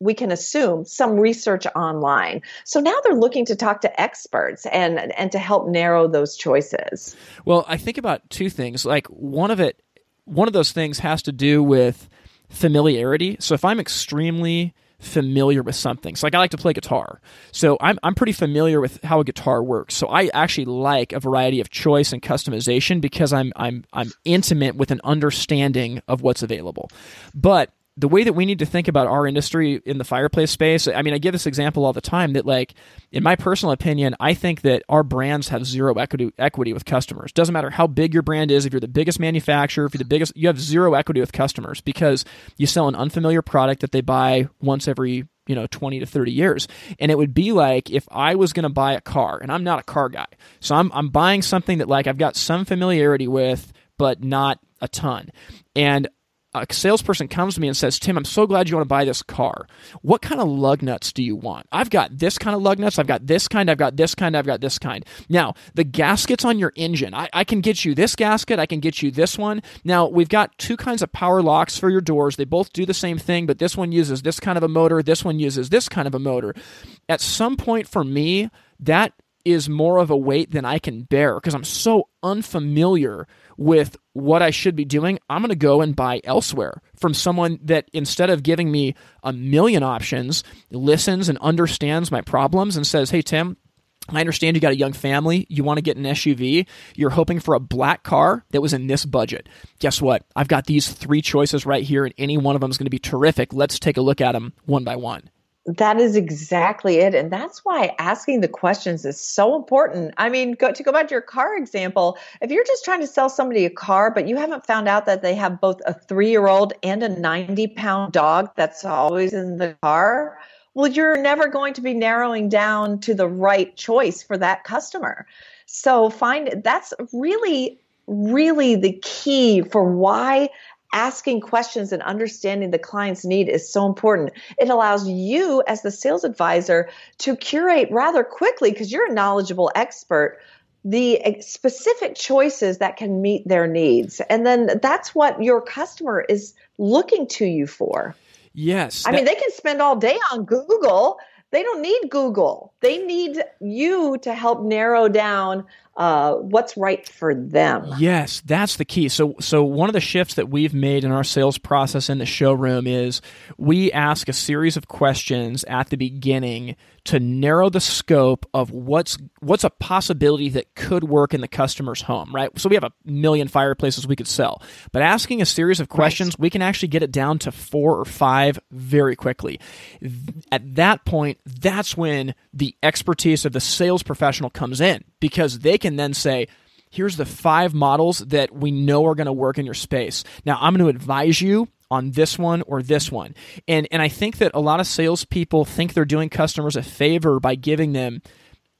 we can assume some research online. So now they're looking to talk to experts and and to help narrow those choices. Well, I think about two things. Like one of it one of those things has to do with familiarity. So if I'm extremely familiar with something. So like I like to play guitar. So I'm I'm pretty familiar with how a guitar works. So I actually like a variety of choice and customization because I'm I'm I'm intimate with an understanding of what's available. But the way that we need to think about our industry in the fireplace space i mean i give this example all the time that like in my personal opinion i think that our brands have zero equity equity with customers. Doesn't matter how big your brand is if you're the biggest manufacturer if you're the biggest you have zero equity with customers because you sell an unfamiliar product that they buy once every you know 20 to 30 years. And it would be like if i was going to buy a car and i'm not a car guy. So I'm, I'm buying something that like i've got some familiarity with but not a ton. And a salesperson comes to me and says, Tim, I'm so glad you want to buy this car. What kind of lug nuts do you want? I've got this kind of lug nuts. I've got this kind. I've got this kind. I've got this kind. Now, the gaskets on your engine, I, I can get you this gasket. I can get you this one. Now, we've got two kinds of power locks for your doors. They both do the same thing, but this one uses this kind of a motor. This one uses this kind of a motor. At some point for me, that is more of a weight than I can bear because I'm so unfamiliar with what I should be doing. I'm going to go and buy elsewhere from someone that instead of giving me a million options, listens and understands my problems and says, Hey, Tim, I understand you got a young family. You want to get an SUV. You're hoping for a black car that was in this budget. Guess what? I've got these three choices right here, and any one of them is going to be terrific. Let's take a look at them one by one. That is exactly it. And that's why asking the questions is so important. I mean, go, to go back to your car example, if you're just trying to sell somebody a car, but you haven't found out that they have both a three year old and a 90 pound dog that's always in the car, well, you're never going to be narrowing down to the right choice for that customer. So find that's really really the key for why asking questions and understanding the client's need is so important. It allows you, as the sales advisor, to curate rather quickly because you're a knowledgeable expert the specific choices that can meet their needs. And then that's what your customer is looking to you for. Yes. I mean, they can spend all day on Google. They don't need Google. They need you to help narrow down uh, what's right for them. Yes, that's the key. So, so one of the shifts that we've made in our sales process in the showroom is we ask a series of questions at the beginning to narrow the scope of what's what's a possibility that could work in the customer's home, right? So we have a million fireplaces we could sell, but asking a series of questions, right. we can actually get it down to four or five very quickly. At that point, that's when the expertise of the sales professional comes in because they can then say, here's the five models that we know are going to work in your space. Now, I'm going to advise you on this one or this one. And and I think that a lot of salespeople think they're doing customers a favor by giving them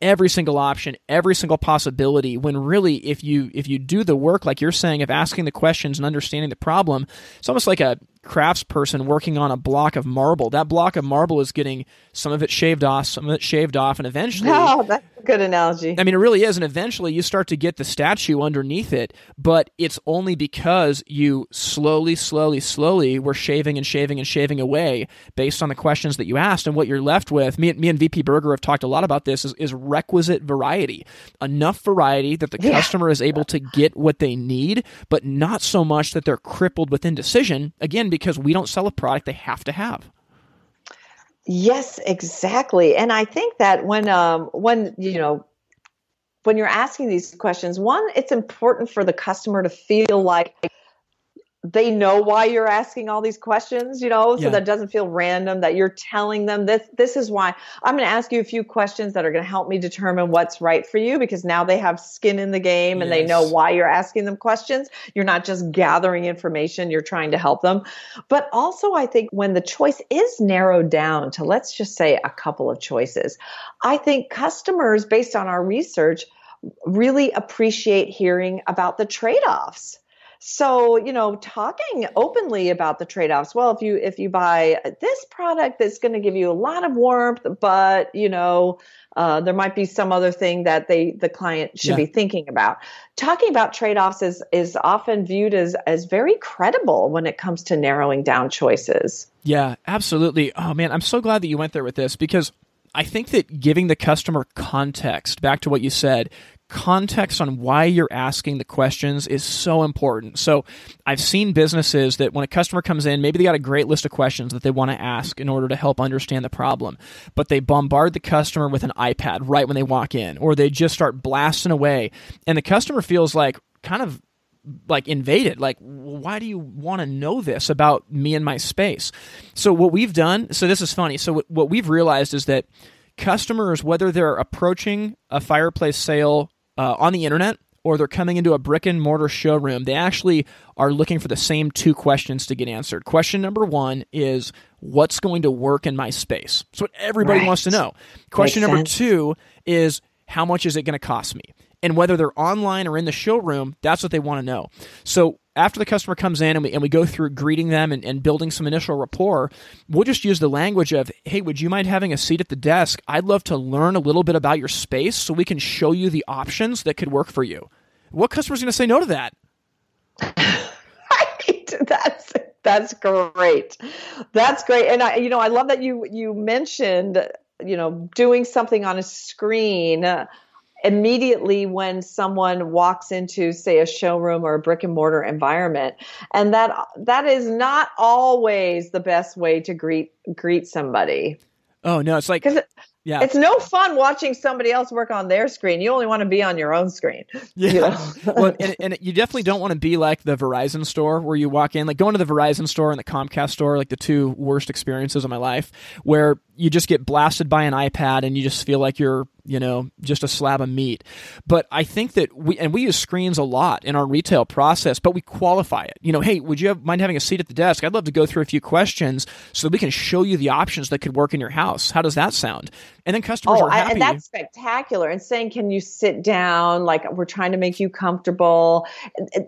every single option, every single possibility when really if you if you do the work like you're saying of asking the questions and understanding the problem, it's almost like a craftsperson working on a block of marble. That block of marble is getting some of it shaved off, some of it shaved off, and eventually. Oh, that's a good analogy. I mean, it really is. And eventually you start to get the statue underneath it, but it's only because you slowly, slowly, slowly were shaving and shaving and shaving away based on the questions that you asked. And what you're left with, me, me and VP Berger have talked a lot about this, is, is requisite variety. Enough variety that the yeah. customer is able to get what they need, but not so much that they're crippled with indecision. Again, because we don't sell a product they have to have. Yes, exactly. And I think that when um when you know when you're asking these questions, one, it's important for the customer to feel like they know why you're asking all these questions, you know, so yeah. that doesn't feel random that you're telling them this this is why I'm going to ask you a few questions that are going to help me determine what's right for you because now they have skin in the game and yes. they know why you're asking them questions. You're not just gathering information, you're trying to help them. But also I think when the choice is narrowed down to let's just say a couple of choices, I think customers based on our research really appreciate hearing about the trade-offs so you know talking openly about the trade-offs well if you if you buy this product that's going to give you a lot of warmth but you know uh, there might be some other thing that they the client should yeah. be thinking about. Talking about trade-offs is is often viewed as as very credible when it comes to narrowing down choices. Yeah absolutely. Oh man i'm so glad that you went there with this because I think that giving the customer context, back to what you said, context on why you're asking the questions is so important. So, I've seen businesses that when a customer comes in, maybe they got a great list of questions that they want to ask in order to help understand the problem, but they bombard the customer with an iPad right when they walk in, or they just start blasting away, and the customer feels like kind of like invaded like why do you want to know this about me and my space so what we've done so this is funny so what we've realized is that customers whether they're approaching a fireplace sale uh, on the internet or they're coming into a brick and mortar showroom, they actually are looking for the same two questions to get answered. Question number one is what's going to work in my space? That's what everybody right. wants to know. Question Makes number sense. two is how much is it going to cost me? And whether they're online or in the showroom, that's what they want to know. So after the customer comes in and we, and we go through greeting them and, and building some initial rapport, we'll just use the language of, hey, would you mind having a seat at the desk? I'd love to learn a little bit about your space so we can show you the options that could work for you. What customer's going to say no to that? That's that's great. That's great. And I, you know, I love that you you mentioned, you know, doing something on a screen immediately when someone walks into say a showroom or a brick and mortar environment and that that is not always the best way to greet greet somebody oh no it's like yeah. It's no fun watching somebody else work on their screen. You only want to be on your own screen. Yeah. You know? well, and, and you definitely don't want to be like the Verizon store where you walk in, like going to the Verizon store and the Comcast store, like the two worst experiences of my life, where you just get blasted by an iPad and you just feel like you're you know, just a slab of meat. But I think that we, and we use screens a lot in our retail process, but we qualify it. You know, hey, would you have, mind having a seat at the desk? I'd love to go through a few questions so that we can show you the options that could work in your house. How does that sound? And then customers oh, are happy. And that's spectacular. And saying, can you sit down? Like we're trying to make you comfortable.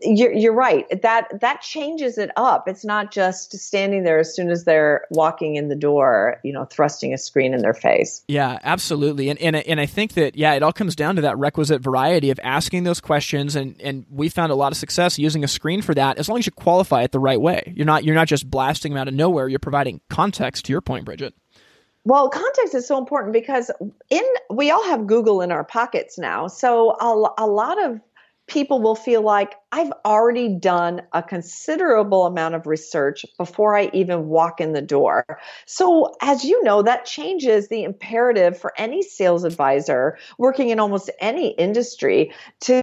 You're, you're right. That, that changes it up. It's not just standing there as soon as they're walking in the door, you know, thrusting a screen in their face. Yeah, absolutely. And, and, and I think that yeah, it all comes down to that requisite variety of asking those questions, and and we found a lot of success using a screen for that. As long as you qualify it the right way, you're not you're not just blasting them out of nowhere. You're providing context. To your point, Bridget. Well, context is so important because in we all have Google in our pockets now. So a, a lot of people will feel like I've already done a considerable amount of research before I even walk in the door. So, as you know, that changes the imperative for any sales advisor working in almost any industry to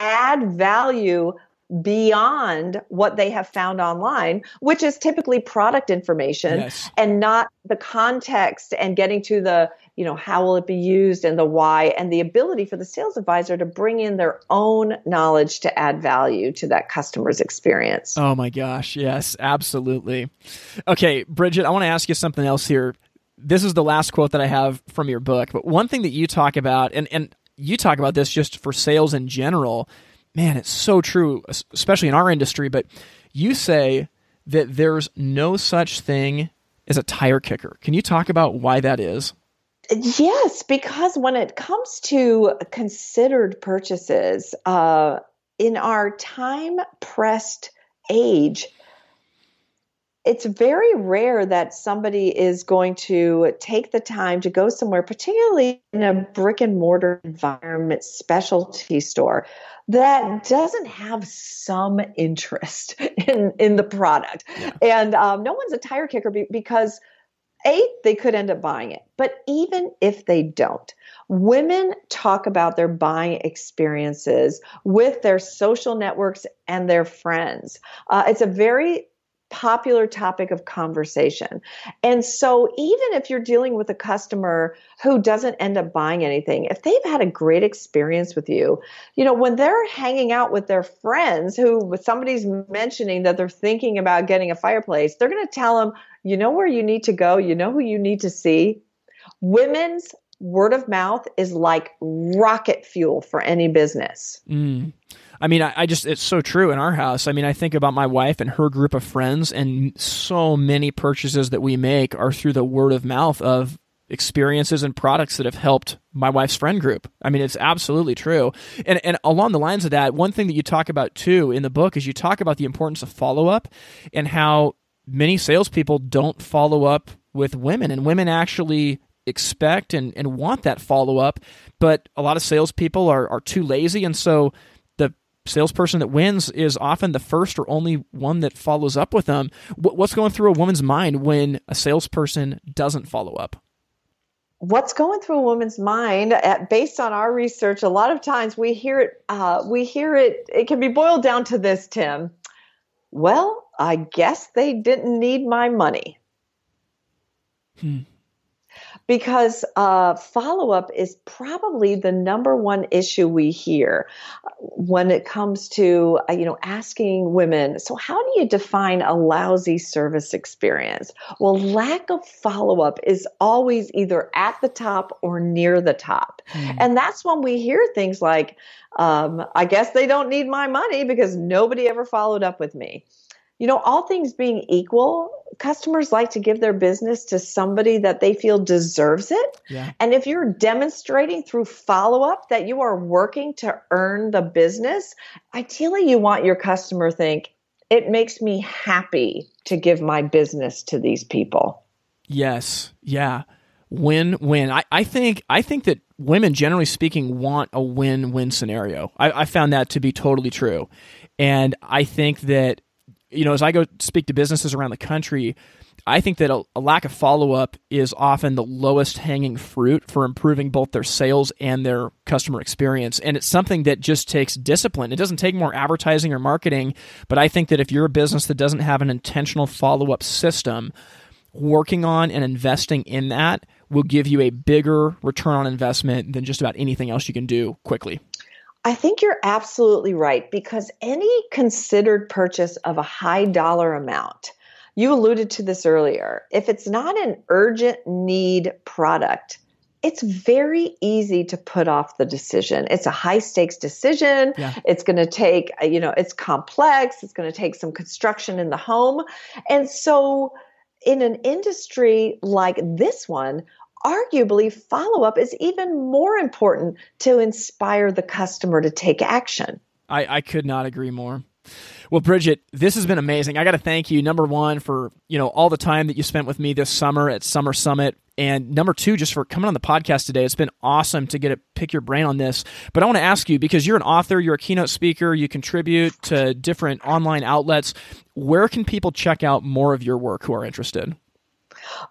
add value beyond what they have found online, which is typically product information yes. and not the context and getting to the, you know, how will it be used and the why and the ability for the sales advisor to bring in their own knowledge to add value to that customer's experience. Oh my gosh. Yes, absolutely. Okay, Bridget, I want to ask you something else here. This is the last quote that I have from your book, but one thing that you talk about, and, and you talk about this just for sales in general, man, it's so true, especially in our industry. But you say that there's no such thing as a tire kicker. Can you talk about why that is? Yes, because when it comes to considered purchases, uh, in our time pressed age, it's very rare that somebody is going to take the time to go somewhere, particularly in a brick and mortar environment specialty store, that doesn't have some interest in in the product. Yeah. And um, no one's a tire kicker be- because a they could end up buying it, but even if they don't, women talk about their buying experiences with their social networks and their friends. Uh, it's a very popular topic of conversation. And so, even if you're dealing with a customer who doesn't end up buying anything, if they've had a great experience with you, you know, when they're hanging out with their friends who somebody's mentioning that they're thinking about getting a fireplace, they're going to tell them, you know where you need to go, you know who you need to see. Women's word of mouth is like rocket fuel for any business. Mm. I mean, I, I, just, it's so true in our house. I mean, I think about my wife and her group of friends, and so many purchases that we make are through the word of mouth of experiences and products that have helped my wife's friend group. I mean, it's absolutely true. And, and along the lines of that, one thing that you talk about too in the book is you talk about the importance of follow up and how many salespeople don't follow up with women, and women actually expect and, and want that follow up, but a lot of salespeople are, are too lazy. And so salesperson that wins is often the first or only one that follows up with them. What's going through a woman's mind when a salesperson doesn't follow up? What's going through a woman's mind, at, based on our research, a lot of times we hear it. Uh, we hear it. It can be boiled down to this, Tim. Well, I guess they didn't need my money. Hmm because uh, follow up is probably the number one issue we hear when it comes to uh, you know asking women. So how do you define a lousy service experience? Well, lack of follow up is always either at the top or near the top, mm. and that's when we hear things like, um, "I guess they don't need my money because nobody ever followed up with me." You know, all things being equal, customers like to give their business to somebody that they feel deserves it. Yeah. And if you're demonstrating through follow up that you are working to earn the business, ideally you want your customer think, it makes me happy to give my business to these people. Yes. Yeah. Win win. I, I think I think that women generally speaking want a win win scenario. I, I found that to be totally true. And I think that you know, as I go speak to businesses around the country, I think that a, a lack of follow up is often the lowest hanging fruit for improving both their sales and their customer experience. And it's something that just takes discipline. It doesn't take more advertising or marketing, but I think that if you're a business that doesn't have an intentional follow up system, working on and investing in that will give you a bigger return on investment than just about anything else you can do quickly. I think you're absolutely right because any considered purchase of a high dollar amount, you alluded to this earlier, if it's not an urgent need product, it's very easy to put off the decision. It's a high stakes decision. Yeah. It's going to take, uh, you know, it's complex. It's going to take some construction in the home. And so, in an industry like this one, arguably follow up is even more important to inspire the customer to take action. I, I could not agree more. Well, Bridget, this has been amazing. I got to thank you, number one, for you know all the time that you spent with me this summer at Summer Summit, and number two, just for coming on the podcast today. It's been awesome to get to pick your brain on this. But I want to ask you because you're an author, you're a keynote speaker, you contribute to different online outlets. Where can people check out more of your work who are interested?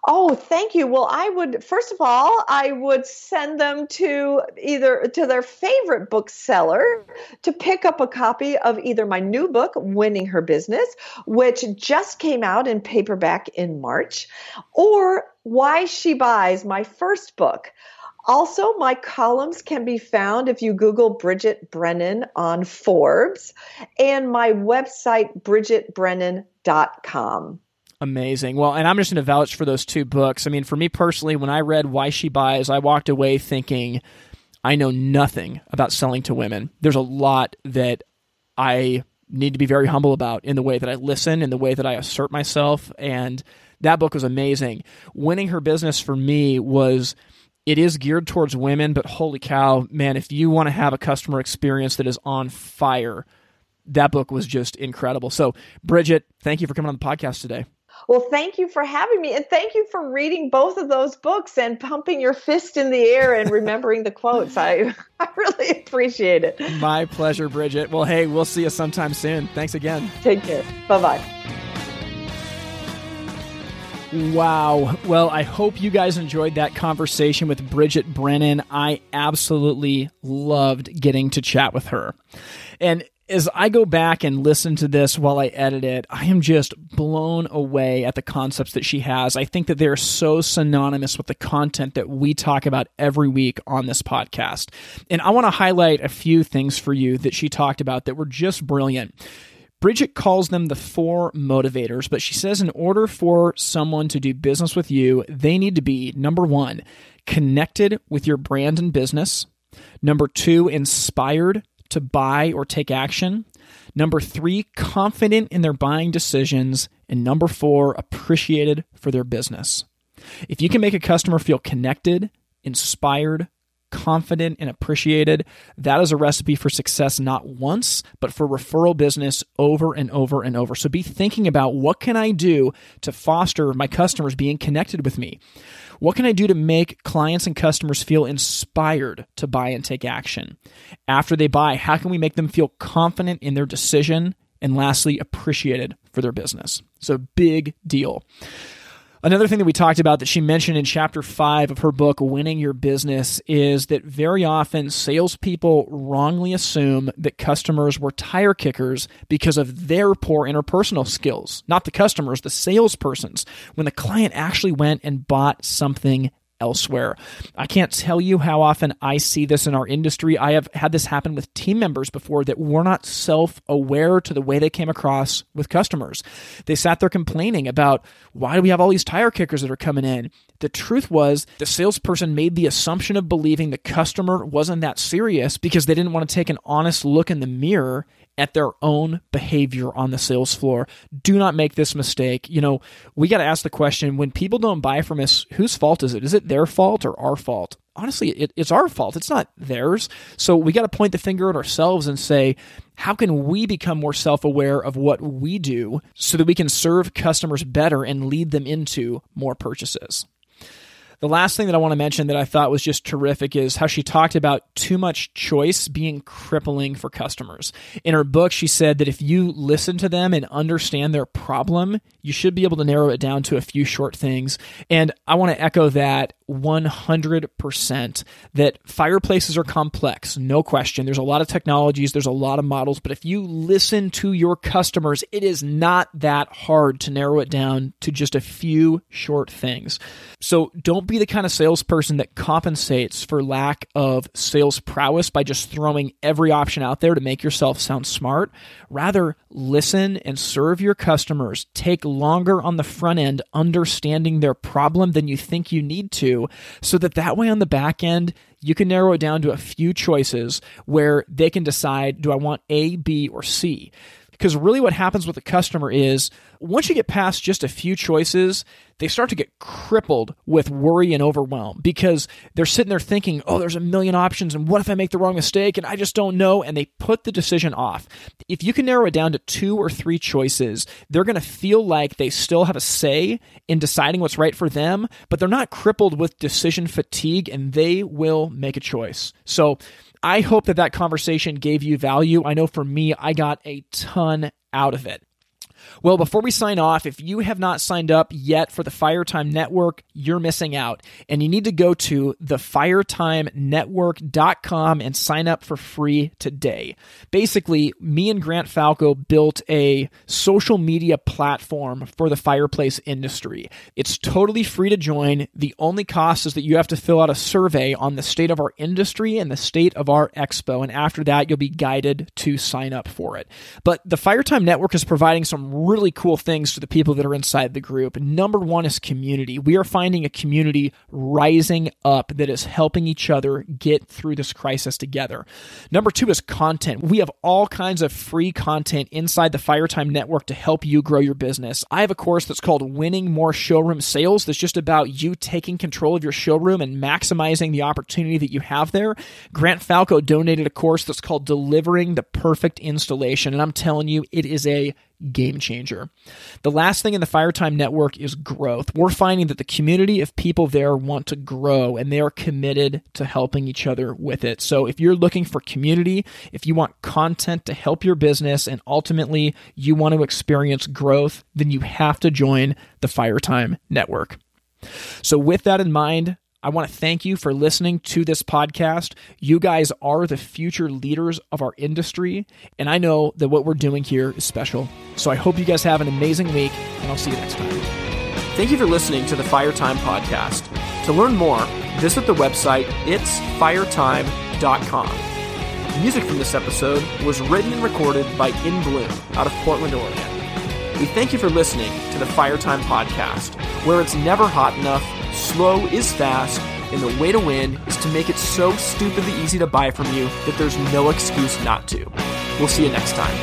Oh, thank you. Well, I would first of all, I would send them to either to their favorite bookseller to pick up a copy of either my new book, Winning Her Business, which just came out in paperback in March, or Why She Buys, my first book. Also, my columns can be found if you Google Bridget Brennan on Forbes and my website, bridgetbrennan.com. Amazing. Well, and I'm just going to vouch for those two books. I mean, for me personally, when I read Why She Buys, I walked away thinking, I know nothing about selling to women. There's a lot that I need to be very humble about in the way that I listen, in the way that I assert myself. And that book was amazing. Winning her business for me was it is geared towards women, but holy cow, man, if you want to have a customer experience that is on fire, that book was just incredible. So, Bridget, thank you for coming on the podcast today. Well, thank you for having me. And thank you for reading both of those books and pumping your fist in the air and remembering the quotes. I, I really appreciate it. My pleasure, Bridget. Well, hey, we'll see you sometime soon. Thanks again. Take care. Bye bye. Wow. Well, I hope you guys enjoyed that conversation with Bridget Brennan. I absolutely loved getting to chat with her. And as I go back and listen to this while I edit it, I am just blown away at the concepts that she has. I think that they're so synonymous with the content that we talk about every week on this podcast. And I want to highlight a few things for you that she talked about that were just brilliant. Bridget calls them the four motivators, but she says in order for someone to do business with you, they need to be number one, connected with your brand and business. Number two, inspired to buy or take action. Number three, confident in their buying decisions. And number four, appreciated for their business. If you can make a customer feel connected, inspired, confident, and appreciated, that is a recipe for success not once, but for referral business over and over and over. So be thinking about what can I do to foster my customers being connected with me? What can I do to make clients and customers feel inspired to buy and take action? After they buy, how can we make them feel confident in their decision? And lastly, appreciated for their business. So, big deal. Another thing that we talked about that she mentioned in chapter five of her book, Winning Your Business, is that very often salespeople wrongly assume that customers were tire kickers because of their poor interpersonal skills, not the customers, the salespersons, when the client actually went and bought something elsewhere. I can't tell you how often I see this in our industry. I have had this happen with team members before that were not self aware to the way they came across with customers. They sat there complaining about why do we have all these tire kickers that are coming in? The truth was the salesperson made the assumption of believing the customer wasn't that serious because they didn't want to take an honest look in the mirror at their own behavior on the sales floor. Do not make this mistake. You know, we got to ask the question when people don't buy from us, whose fault is it? Is it their fault or our fault? Honestly, it, it's our fault. It's not theirs. So we got to point the finger at ourselves and say, how can we become more self aware of what we do so that we can serve customers better and lead them into more purchases? The last thing that I want to mention that I thought was just terrific is how she talked about too much choice being crippling for customers. In her book, she said that if you listen to them and understand their problem, you should be able to narrow it down to a few short things. And I want to echo that 100% that fireplaces are complex, no question. There's a lot of technologies, there's a lot of models, but if you listen to your customers, it is not that hard to narrow it down to just a few short things. So don't be the kind of salesperson that compensates for lack of sales prowess by just throwing every option out there to make yourself sound smart. Rather, listen and serve your customers. Take longer on the front end understanding their problem than you think you need to so that that way on the back end you can narrow it down to a few choices where they can decide do I want A, B, or C? Because really, what happens with the customer is once you get past just a few choices, they start to get crippled with worry and overwhelm because they're sitting there thinking, oh, there's a million options, and what if I make the wrong mistake and I just don't know? And they put the decision off. If you can narrow it down to two or three choices, they're going to feel like they still have a say in deciding what's right for them, but they're not crippled with decision fatigue and they will make a choice. So, I hope that that conversation gave you value. I know for me, I got a ton out of it. Well, before we sign off, if you have not signed up yet for the Firetime Network, you're missing out. And you need to go to thefiretimenetwork.com and sign up for free today. Basically, me and Grant Falco built a social media platform for the fireplace industry. It's totally free to join. The only cost is that you have to fill out a survey on the state of our industry and the state of our expo. And after that, you'll be guided to sign up for it. But the Firetime Network is providing some really cool things to the people that are inside the group. Number one is community. We are finding a community rising up that is helping each other get through this crisis together. Number two is content. We have all kinds of free content inside the Firetime Network to help you grow your business. I have a course that's called Winning More Showroom Sales that's just about you taking control of your showroom and maximizing the opportunity that you have there. Grant Falco donated a course that's called Delivering the Perfect Installation. And I'm telling you, it is a game changer. The last thing in the Firetime Network is growth. We're finding that the community of people there want to grow and they are committed to helping each other with it. So if you're looking for community, if you want content to help your business, and ultimately you want to experience growth, then you have to join the Firetime Network. So, with that in mind, I want to thank you for listening to this podcast. You guys are the future leaders of our industry, and I know that what we're doing here is special. So I hope you guys have an amazing week, and I'll see you next time. Thank you for listening to the Fire Time Podcast. To learn more, visit the website itsfiretime.com. Music from this episode was written and recorded by In Bloom out of Portland, Oregon. We thank you for listening to the Fire Time Podcast, where it's never hot enough, slow is fast, and the way to win is to make it so stupidly easy to buy from you that there's no excuse not to. We'll see you next time.